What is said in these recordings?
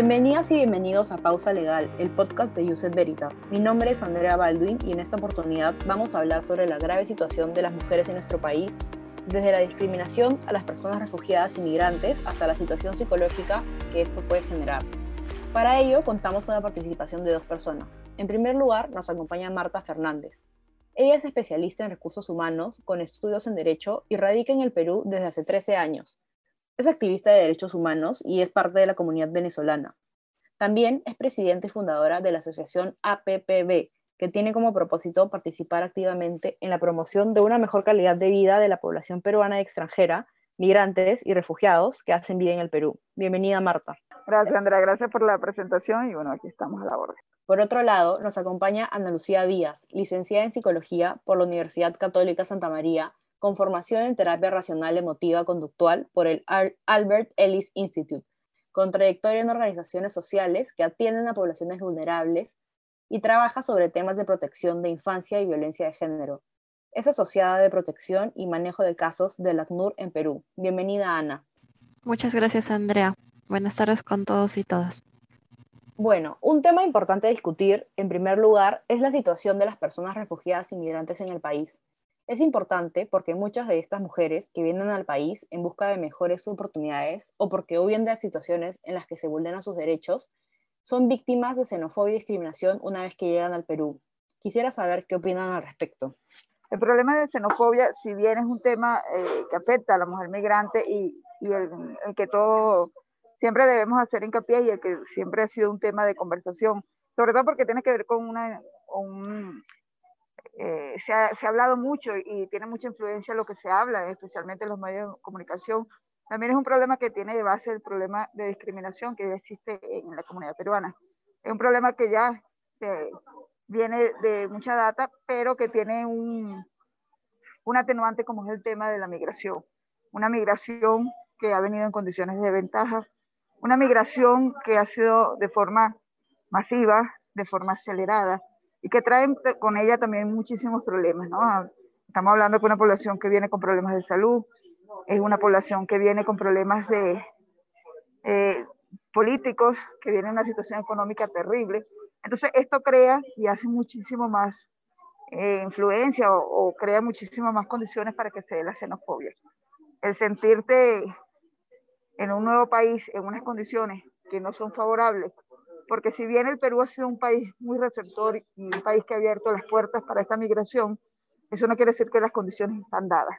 Bienvenidas y bienvenidos a Pausa Legal, el podcast de Yuset Veritas. Mi nombre es Andrea Baldwin y en esta oportunidad vamos a hablar sobre la grave situación de las mujeres en nuestro país, desde la discriminación a las personas refugiadas y migrantes hasta la situación psicológica que esto puede generar. Para ello contamos con la participación de dos personas. En primer lugar, nos acompaña Marta Fernández. Ella es especialista en recursos humanos, con estudios en Derecho y radica en el Perú desde hace 13 años. Es activista de derechos humanos y es parte de la comunidad venezolana. También es presidenta y fundadora de la asociación APPB, que tiene como propósito participar activamente en la promoción de una mejor calidad de vida de la población peruana y extranjera, migrantes y refugiados que hacen vida en el Perú. Bienvenida, Marta. Gracias, Andrea. Gracias por la presentación y bueno, aquí estamos a la orden. Por otro lado, nos acompaña Ana Lucía Díaz, licenciada en Psicología por la Universidad Católica Santa María con formación en terapia racional emotiva conductual por el Albert Ellis Institute, con trayectoria en organizaciones sociales que atienden a poblaciones vulnerables y trabaja sobre temas de protección de infancia y violencia de género. Es asociada de protección y manejo de casos del ACNUR en Perú. Bienvenida, Ana. Muchas gracias, Andrea. Buenas tardes con todos y todas. Bueno, un tema importante a discutir, en primer lugar, es la situación de las personas refugiadas y migrantes en el país. Es importante porque muchas de estas mujeres que vienen al país en busca de mejores oportunidades o porque huyen de situaciones en las que se vulneran sus derechos, son víctimas de xenofobia y discriminación una vez que llegan al Perú. Quisiera saber qué opinan al respecto. El problema de xenofobia, si bien es un tema eh, que afecta a la mujer migrante y, el, que todo siempre debemos hacer hincapié y el que siempre ha sido un tema de conversación, sobre todo porque tiene que ver con una, un, eh, se, ha, hablado mucho y tiene mucha influencia lo que se habla, especialmente en los medios de comunicación. También es un problema que tiene de base el problema de discriminación que existe en la comunidad peruana. Es un problema que ya eh, viene de mucha data, pero que tiene un, un atenuante como es el tema de la migración. Una migración que ha venido en condiciones de ventaja, una migración que ha sido de forma masiva, de forma acelerada, y que traen con ella también muchísimos problemas, ¿no? Ah, estamos hablando de una población que viene con problemas de salud, es una población que viene con problemas de eh, políticos, que viene en una situación económica terrible. Entonces, esto crea y hace muchísimo más eh, influencia o, o, crea muchísimas más condiciones para que se dé la xenofobia. El sentirte en un nuevo país, en unas condiciones que no son favorables, porque si bien el Perú ha sido un país muy receptor y un país que ha abierto las puertas para esta migración, eso no quiere decir que las condiciones están dadas.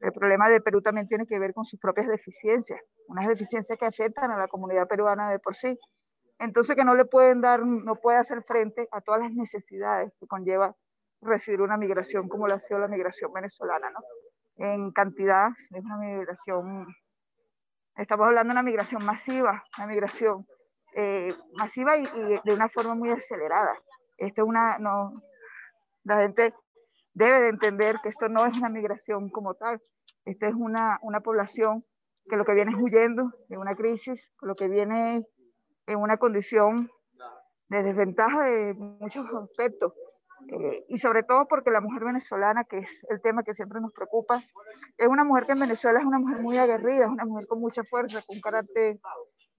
El problema de Perú también tiene que ver con sus propias deficiencias, unas deficiencias que afectan a la comunidad peruana de por sí. Entonces que no le pueden dar, no puede hacer frente a todas las necesidades que conlleva recibir una migración como la ha sido la migración venezolana, ¿no? En cantidad, es una migración, estamos hablando de una migración masiva, una migración eh, masiva y, de una forma muy acelerada. Esto es una, no, la gente debe de entender que esto no es una migración como tal, esto es una, una población que lo que viene es huyendo de una crisis, lo que viene en una condición de desventaja de muchos aspectos. Eh, y sobre todo porque la mujer venezolana, que es el tema que siempre nos preocupa, es una mujer que en Venezuela es una mujer muy aguerrida, es una mujer con mucha fuerza, con un carácter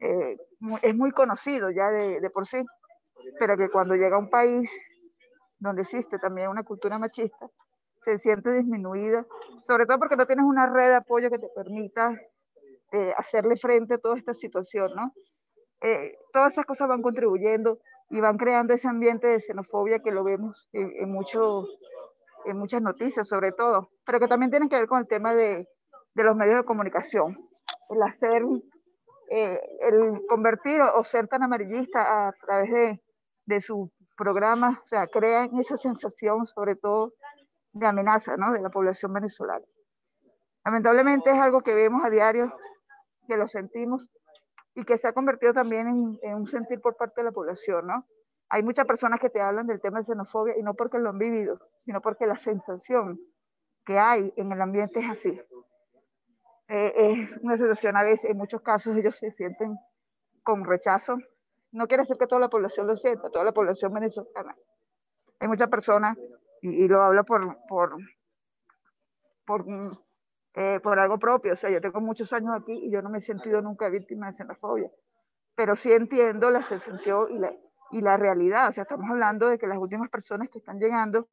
eh, es muy conocido ya de, por sí, pero que cuando llega a un país donde existe también una cultura machista, se siente disminuida, sobre todo porque no tienes una red de apoyo que te permita eh, hacerle frente a toda esta situación, ¿no? Eh, todas esas cosas van contribuyendo y van creando ese ambiente de xenofobia que lo vemos en, en, en muchas noticias, sobre todo, pero que también tiene que ver con el tema de, de los medios de comunicación, el hacer eh, el convertir o, ser tan amarillista a través de, de su programa, o sea, crean esa sensación sobre todo de amenaza ¿no? de la población venezolana. Lamentablemente es algo que vemos a diario, que lo sentimos y que se ha convertido también en, en, un sentir por parte de la población, ¿no? Hay muchas personas que te hablan del tema de xenofobia y no porque lo han vivido, sino porque la sensación que hay en el ambiente es así. Eh, es una situación a veces, en muchos casos ellos se sienten con rechazo. No quiere decir que toda la población lo sienta, toda la población venezolana. Hay muchas personas, y, lo hablo por, por, por, eh, por algo propio, o sea, yo tengo muchos años aquí y yo no me he sentido nunca víctima de xenofobia. pero sí entiendo la sensación y la, y la realidad. O sea, estamos hablando de que las últimas personas que están llegando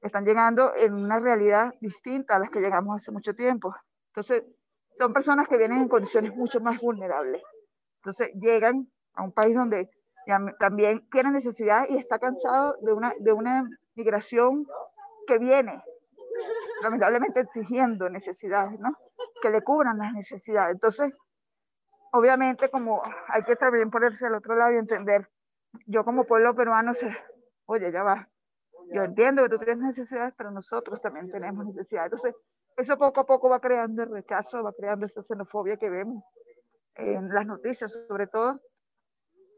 están llegando en una realidad distinta a las que llegamos hace mucho tiempo. Entonces, son personas que vienen en condiciones mucho más vulnerables. Entonces, llegan a un país donde también tiene necesidad y está cansado de una, de una migración que viene, lamentablemente exigiendo necesidades, ¿no? Que le cubran las necesidades. Entonces, obviamente, como hay que también ponerse al otro lado y entender, yo como pueblo peruano, sé, oye, ya va, yo entiendo que tú tienes necesidades, pero nosotros también tenemos necesidades. Entonces, eso poco a poco va creando el rechazo, va creando esa xenofobia que vemos en las noticias, sobre todo,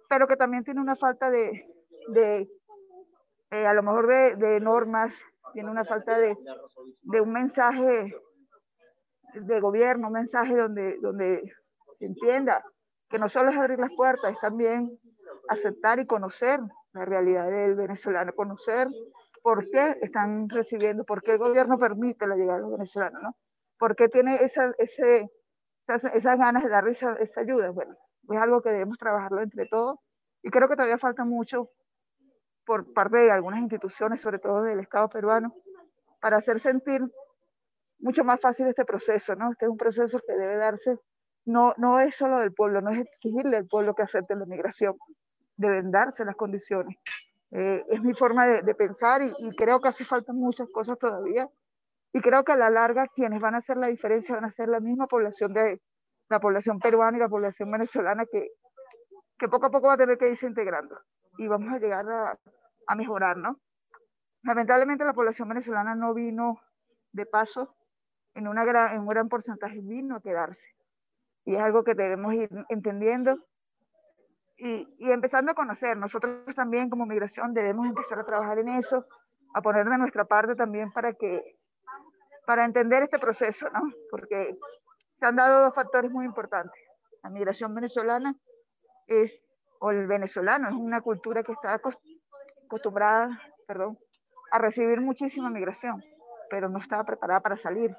pero que también tiene una falta de, eh, a lo mejor de, normas, tiene una falta de, un mensaje de gobierno, un mensaje donde, donde entienda que no solo es abrir las puertas, es también aceptar y conocer la realidad del venezolano, conocer por qué están recibiendo, por qué el gobierno permite la llegada de los venezolanos, ¿no? ¿Por qué tiene esa, ese, esas, ganas de dar esa, esa ayuda? Bueno, es algo que debemos trabajarlo entre todos y creo que todavía falta mucho por parte de algunas instituciones, sobre todo del Estado peruano, para hacer sentir mucho más fácil este proceso, ¿no? Este es un proceso que debe darse, no, no es solo del pueblo, no es exigirle al pueblo que acepte la migración, deben darse las condiciones. Eh, es mi forma de, de pensar y, creo que hace falta muchas cosas todavía. Y creo que a la larga quienes van a hacer la diferencia van a ser la misma población de la población peruana y la población venezolana que, que poco a poco va a tener que irse integrando y vamos a llegar a, a mejorar, ¿no? Lamentablemente la población venezolana no vino de paso, en, una gran, en un gran porcentaje vino a quedarse. Y es algo que debemos ir entendiendo y, y, empezando a conocer. Nosotros también como migración debemos empezar a trabajar en eso, a poner de nuestra parte también para que para entender este proceso, ¿no? Porque se han dado dos factores muy importantes. La migración venezolana es, o el venezolano, es una cultura que está acostumbrada, perdón, a recibir muchísima migración, pero no estaba preparada para salir.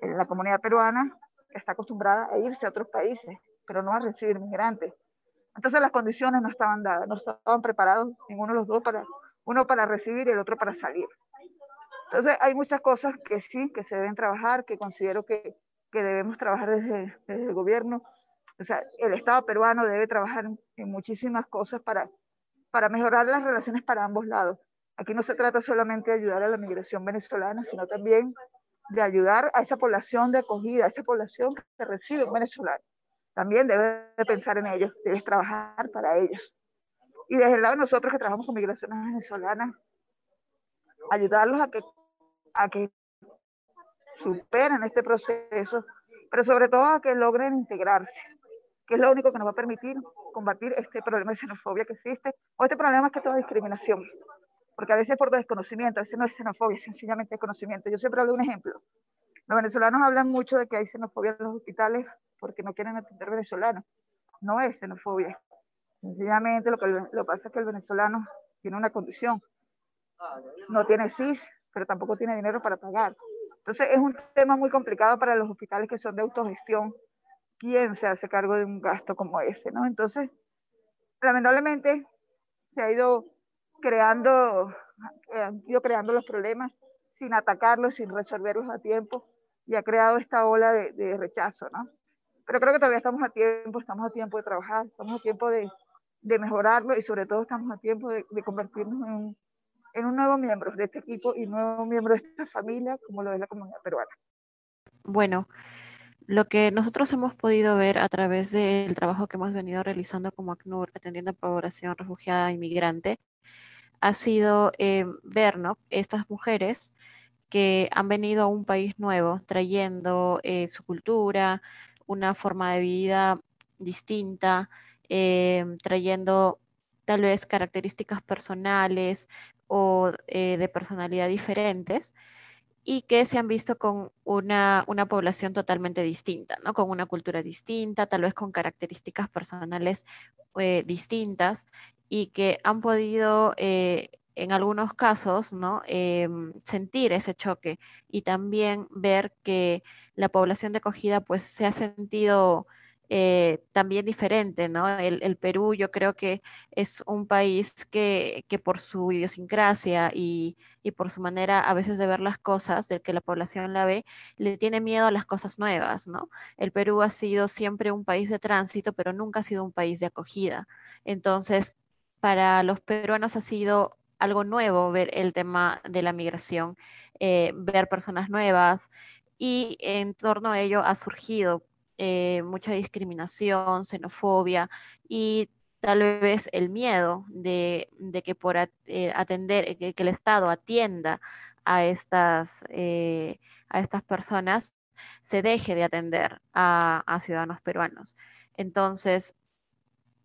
La comunidad peruana está acostumbrada a irse a otros países, pero no a recibir migrantes. Entonces las condiciones no estaban dadas, no estaban preparados ninguno de los dos para, uno para recibir y el otro para salir. Entonces hay muchas cosas que sí, que se deben trabajar, que considero que, que debemos trabajar desde, desde, el gobierno. O sea, el Estado peruano debe trabajar en, en muchísimas cosas para, para mejorar las relaciones para ambos lados. Aquí no se trata solamente de ayudar a la migración venezolana, sino también de ayudar a esa población de acogida, a esa población que recibe un venezolano también debes pensar en ellos, debes trabajar para ellos. Y desde el lado de nosotros que trabajamos con migraciones venezolanas, ayudarlos a que, a que superen este proceso, pero sobre todo a que logren integrarse, que es lo único que nos va a permitir combatir este problema de xenofobia que existe, o este problema que es toda discriminación, porque a veces por desconocimiento, a veces no es xenofobia, es sencillamente desconocimiento. Yo siempre hablo de un ejemplo. Los venezolanos hablan mucho de que hay xenofobia en los hospitales porque no quieren atender venezolanos. No es xenofobia. Sencillamente lo que lo pasa es que el venezolano tiene una condición. No tiene CIS, pero tampoco tiene dinero para pagar. Entonces es un tema muy complicado para los hospitales que son de autogestión. ¿Quién se hace cargo de un gasto como ese? ¿no? Entonces, lamentablemente se ha ido creando, eh, han ido creando los problemas sin atacarlos, sin resolverlos a tiempo, y ha creado esta ola de rechazo, ¿no? Pero creo que todavía estamos a tiempo, estamos a tiempo de trabajar, estamos a tiempo de, de mejorarlo y sobre todo estamos a tiempo de, de convertirnos en un, en un, nuevo miembro de este equipo y nuevo miembro de esta familia como lo es la comunidad peruana. Bueno, lo que nosotros hemos podido ver a través del trabajo que hemos venido realizando como ACNUR, atendiendo a población refugiada e inmigrante, ha sido eh, ver ¿no? estas mujeres que han venido a un país nuevo trayendo eh, su cultura, una forma de vida distinta, eh, trayendo tal vez características personales o eh, de personalidad diferentes y que se han visto con una, una, población totalmente distinta, ¿no? Con una cultura distinta, tal vez con características personales eh, distintas y que han podido en algunos casos, ¿no? Eh, sentir ese choque y también ver que la población de acogida pues se ha sentido eh, también diferente, ¿no? El, Perú yo creo que es un país que, por su idiosincrasia y, por su manera a veces de ver las cosas, del que la población la ve, le tiene miedo a las cosas nuevas, ¿no? El Perú ha sido siempre un país de tránsito, pero nunca ha sido un país de acogida. Entonces, para los peruanos ha sido algo nuevo ver el tema de la migración, eh, ver personas nuevas y en torno a ello ha surgido eh, mucha discriminación, xenofobia y tal vez el miedo de, que por eh, atender, que, el Estado atienda a estas, a estas personas, se deje de atender a, ciudadanos peruanos. Entonces,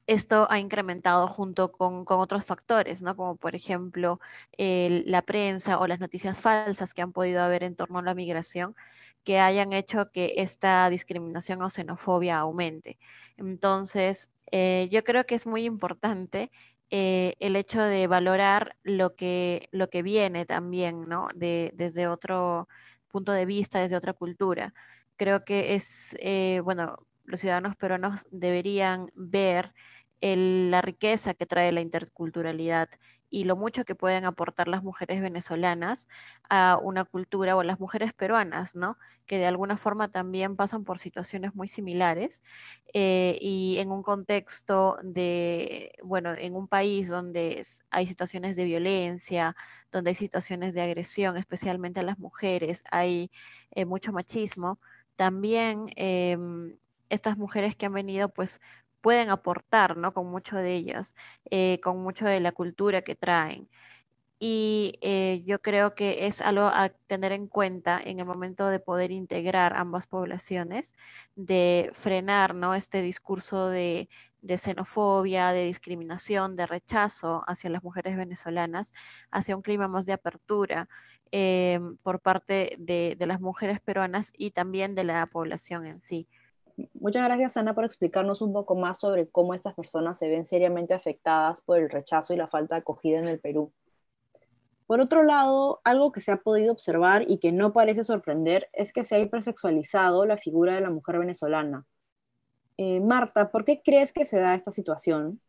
esto ha incrementado junto con, otros factores, ¿no? Como por ejemplo la prensa o las noticias falsas que han podido haber en torno a la migración, que hayan hecho que esta discriminación o xenofobia aumente. Entonces, eh, yo creo que es muy importante eh, el hecho de valorar lo que, lo que viene también, ¿no? De, desde otro punto de vista, desde otra cultura. Creo que es, eh, bueno, los ciudadanos peruanos deberían ver la riqueza que trae la interculturalidad y lo mucho que pueden aportar las mujeres venezolanas a una cultura o las mujeres peruanas, ¿no? Que de alguna forma también pasan por situaciones muy similares eh, y en un contexto de, bueno, en un país donde hay situaciones de violencia, donde hay situaciones de agresión, especialmente a las mujeres, hay eh, mucho machismo, también em, estas mujeres que han venido pues pueden aportar, ¿no? Con mucho de ellas, eh, con mucho de la cultura que traen. Y eh, yo creo que es algo a tener en cuenta en el momento de poder integrar ambas poblaciones, de frenar ¿no? este discurso de, xenofobia, de discriminación, de rechazo hacia las mujeres venezolanas, hacia un clima más de apertura eh, por parte de las mujeres peruanas y también de la población en sí. Muchas gracias, Ana, por explicarnos un poco más sobre cómo estas personas se ven seriamente afectadas por el rechazo y la falta de acogida en el Perú. Por otro lado, algo que se ha podido observar y que no parece sorprender es que se ha hipersexualizado la figura de la mujer venezolana. Eh, Marta, ¿por qué crees que se da esta situación?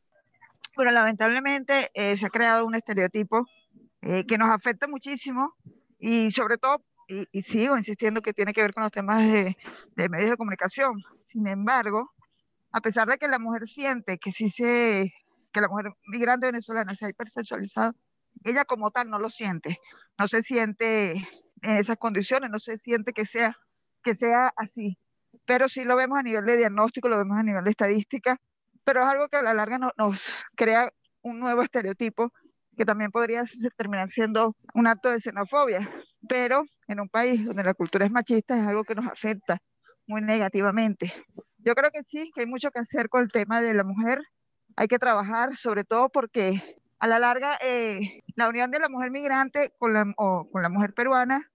Bueno, lamentablemente eh, se ha creado un estereotipo eh, que nos afecta muchísimo y sobre todo y, sigo insistiendo que tiene que ver con los temas de, medios de comunicación. Sin embargo, a pesar de que la mujer siente que sí se, que la mujer migrante venezolana se ha hipersexualizado, ella como tal no lo siente, no se siente en esas condiciones, no se siente que sea, que sea así. Pero sí lo vemos a nivel de diagnóstico, lo vemos a nivel de estadística, pero es algo que a la larga nos crea un nuevo estereotipo que también podría terminar siendo un acto de xenofobia, pero en un país donde la cultura es machista es algo que nos afecta muy negativamente. Yo creo que sí, que hay mucho que hacer con el tema de la mujer, hay que trabajar sobre todo porque a la larga eh, la unión de la mujer migrante con la, o con la mujer peruana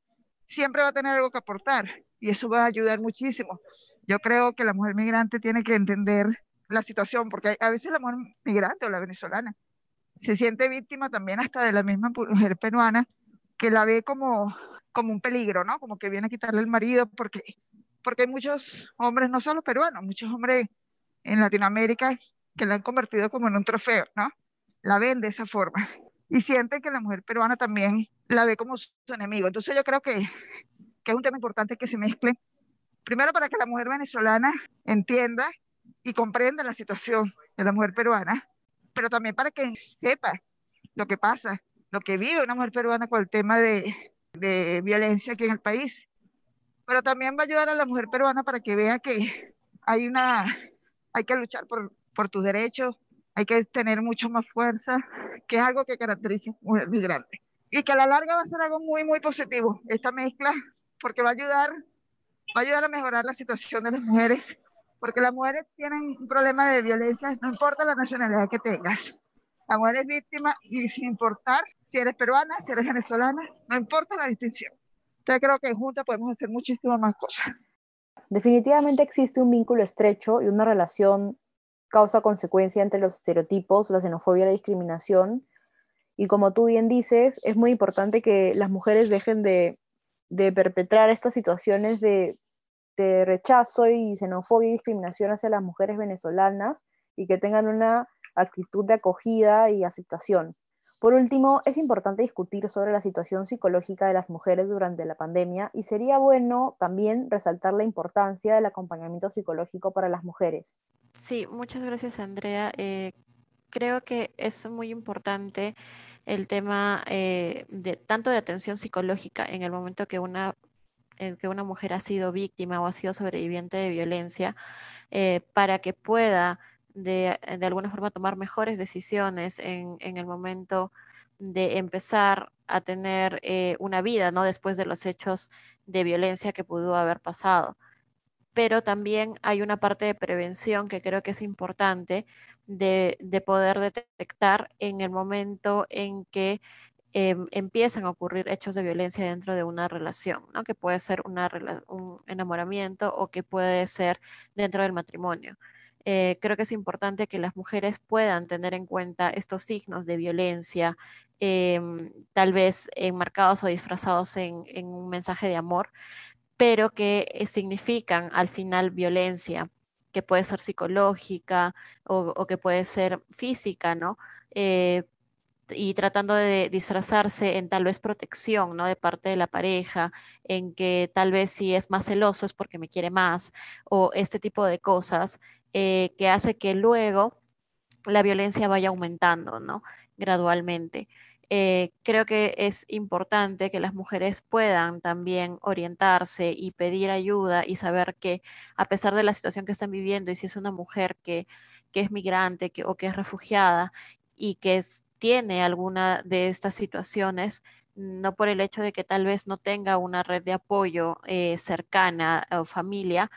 siempre va a tener algo que aportar y eso va a ayudar muchísimo. Yo creo que la mujer migrante tiene que entender la situación, porque a veces la mujer migrante o la venezolana se siente víctima también hasta de la misma mujer peruana que la ve como, como un peligro, ¿no? Como que viene a quitarle el marido porque, porque hay muchos hombres, no solo peruanos, muchos hombres en Latinoamérica que la han convertido como en un trofeo, ¿no? La ven de esa forma y sienten que la mujer peruana también la ve como su enemigo. Entonces yo creo que, que es un tema importante que se mezcle. Primero para que la mujer venezolana entienda y comprenda la situación de la mujer peruana pero también para que sepa lo que pasa, lo que vive una mujer peruana con el tema de, de violencia aquí en el país. Pero también va a ayudar a la mujer peruana para que vea que hay una, hay que luchar por, por tus derechos, hay que tener mucho más fuerza, que es algo que caracteriza a la mujer migrante. Y que a la larga va a ser algo muy, muy positivo, esta mezcla, porque va a ayudar, va a ayudar a mejorar la situación de las mujeres porque las mujeres tienen un problema de violencia, no importa la nacionalidad que tengas. La mujer es víctima y sin importar si eres peruana, si eres venezolana, no importa la distinción. Creo que juntas podemos hacer muchísimas más cosas. Definitivamente existe un vínculo estrecho y una relación causa-consecuencia entre los estereotipos, la xenofobia y la discriminación. Y como tú bien dices, es muy importante que las mujeres dejen de, de perpetrar estas situaciones de de rechazo y xenofobia y discriminación hacia las mujeres venezolanas y que tengan una actitud de acogida y aceptación. Por último, es importante discutir sobre la situación psicológica de las mujeres durante la pandemia y sería bueno también resaltar la importancia del acompañamiento psicológico para las mujeres. Sí, muchas gracias Andrea. Eh, creo que es muy importante el tema eh, de tanto de atención psicológica en el momento que una, que una mujer ha sido víctima o ha sido sobreviviente de violencia, eh, para que pueda de, de, alguna forma tomar mejores decisiones en, en, el momento de empezar a tener eh, una vida, ¿no? Después de los hechos de violencia que pudo haber pasado. Pero también hay una parte de prevención que creo que es importante de, de poder detectar en el momento en que eh, empiezan a ocurrir hechos de violencia dentro de una relación, ¿no? que puede ser una, un enamoramiento o que puede ser dentro del matrimonio. Eh, creo que es importante que las mujeres puedan tener en cuenta estos signos de violencia, eh, tal vez enmarcados o disfrazados en, en, un mensaje de amor, pero que eh, significan al final violencia, que puede ser psicológica o, o que puede ser física, ¿no? Eh, y tratando de disfrazarse en tal vez protección, ¿no? De parte de la pareja, en que tal vez si es más celoso es porque me quiere más, o este tipo de cosas, eh, que hace que luego la violencia vaya aumentando, ¿no? Gradualmente. Eh, creo que es importante que las mujeres puedan también orientarse y pedir ayuda y saber que a pesar de la situación que están viviendo y si es una mujer que, que es migrante que, o que es refugiada y que tiene alguna de estas situaciones, no por el hecho de que tal vez no tenga una red de apoyo eh, cercana o familia,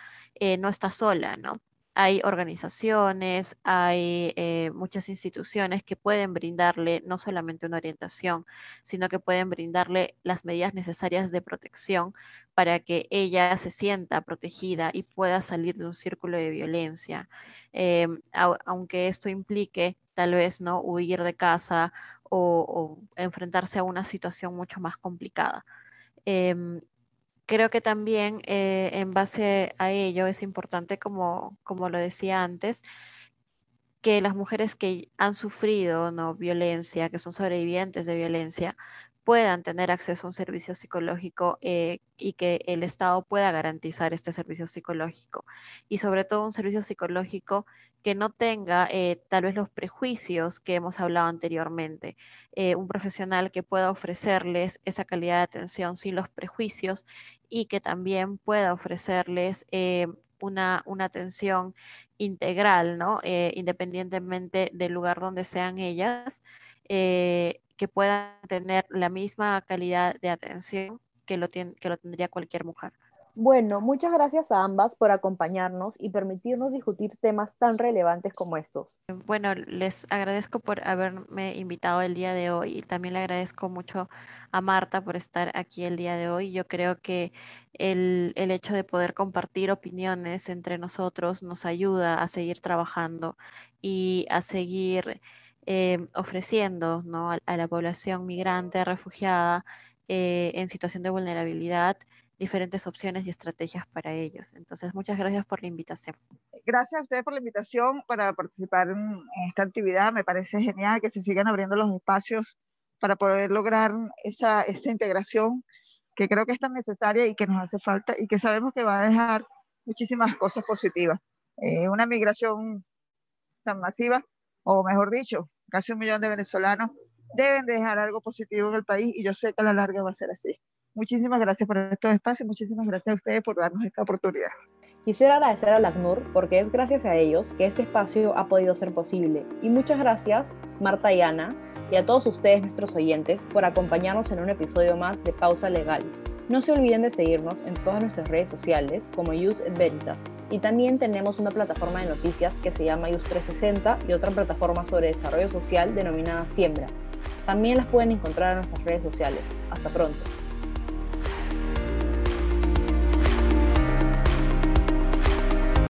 no está sola, ¿no? Hay organizaciones, hay eh, muchas instituciones que pueden brindarle no solamente una orientación, sino que pueden brindarle las medidas necesarias de protección para que ella se sienta protegida y pueda salir de un círculo de violencia. Eh, aunque esto implique tal vez no huir de casa o, enfrentarse a una situación mucho más complicada. Eh, creo que también eh, en base a ello es importante, como, como lo decía antes, que las mujeres que han sufrido ¿no? violencia, que son sobrevivientes de violencia, puedan tener acceso a un servicio psicológico eh, y que el Estado pueda garantizar este servicio psicológico. Y sobre todo un servicio psicológico que no tenga eh, tal vez los prejuicios que hemos hablado anteriormente. Eh, un profesional que pueda ofrecerles esa calidad de atención sin los prejuicios y que también pueda ofrecerles una, una, atención integral, ¿no? Independientemente del lugar donde sean ellas, que puedan tener la misma calidad de atención que lo, que lo tendría cualquier mujer. Bueno, muchas gracias a ambas por acompañarnos y permitirnos discutir temas tan relevantes como estos. Bueno, les agradezco por haberme invitado el día de hoy y también le agradezco mucho a Marta por estar aquí el día de hoy. Yo creo que el, el hecho de poder compartir opiniones entre nosotros nos ayuda a seguir trabajando y a seguir eh, ofreciendo ¿no? a, a, la población migrante, refugiada, eh, en situación de vulnerabilidad diferentes opciones y estrategias para ellos. Entonces, muchas gracias por la invitación. Gracias a ustedes por la invitación para participar en esta actividad. Me parece genial que se sigan abriendo los espacios para poder lograr esa, esa integración que creo que es tan necesaria y que nos hace falta y que sabemos que va a dejar muchísimas cosas positivas. Eh, una migración tan masiva, o mejor dicho, casi un millón de venezolanos, deben dejar algo positivo en el país y yo sé que a la larga va a ser así. Muchísimas gracias por estos espacios, muchísimas gracias a ustedes por darnos esta oportunidad. Quisiera agradecer a la ACNUR porque es gracias a ellos que este espacio ha podido ser posible. Y muchas gracias, Marta y Ana, y a todos ustedes, nuestros oyentes, por acompañarnos en un episodio más de Pausa Legal. No se olviden de seguirnos en todas nuestras redes sociales como Use. Y también tenemos una plataforma de noticias que se llama Use 360 y otra plataforma sobre desarrollo social denominada Siembra. También las pueden encontrar en nuestras redes sociales. Hasta pronto.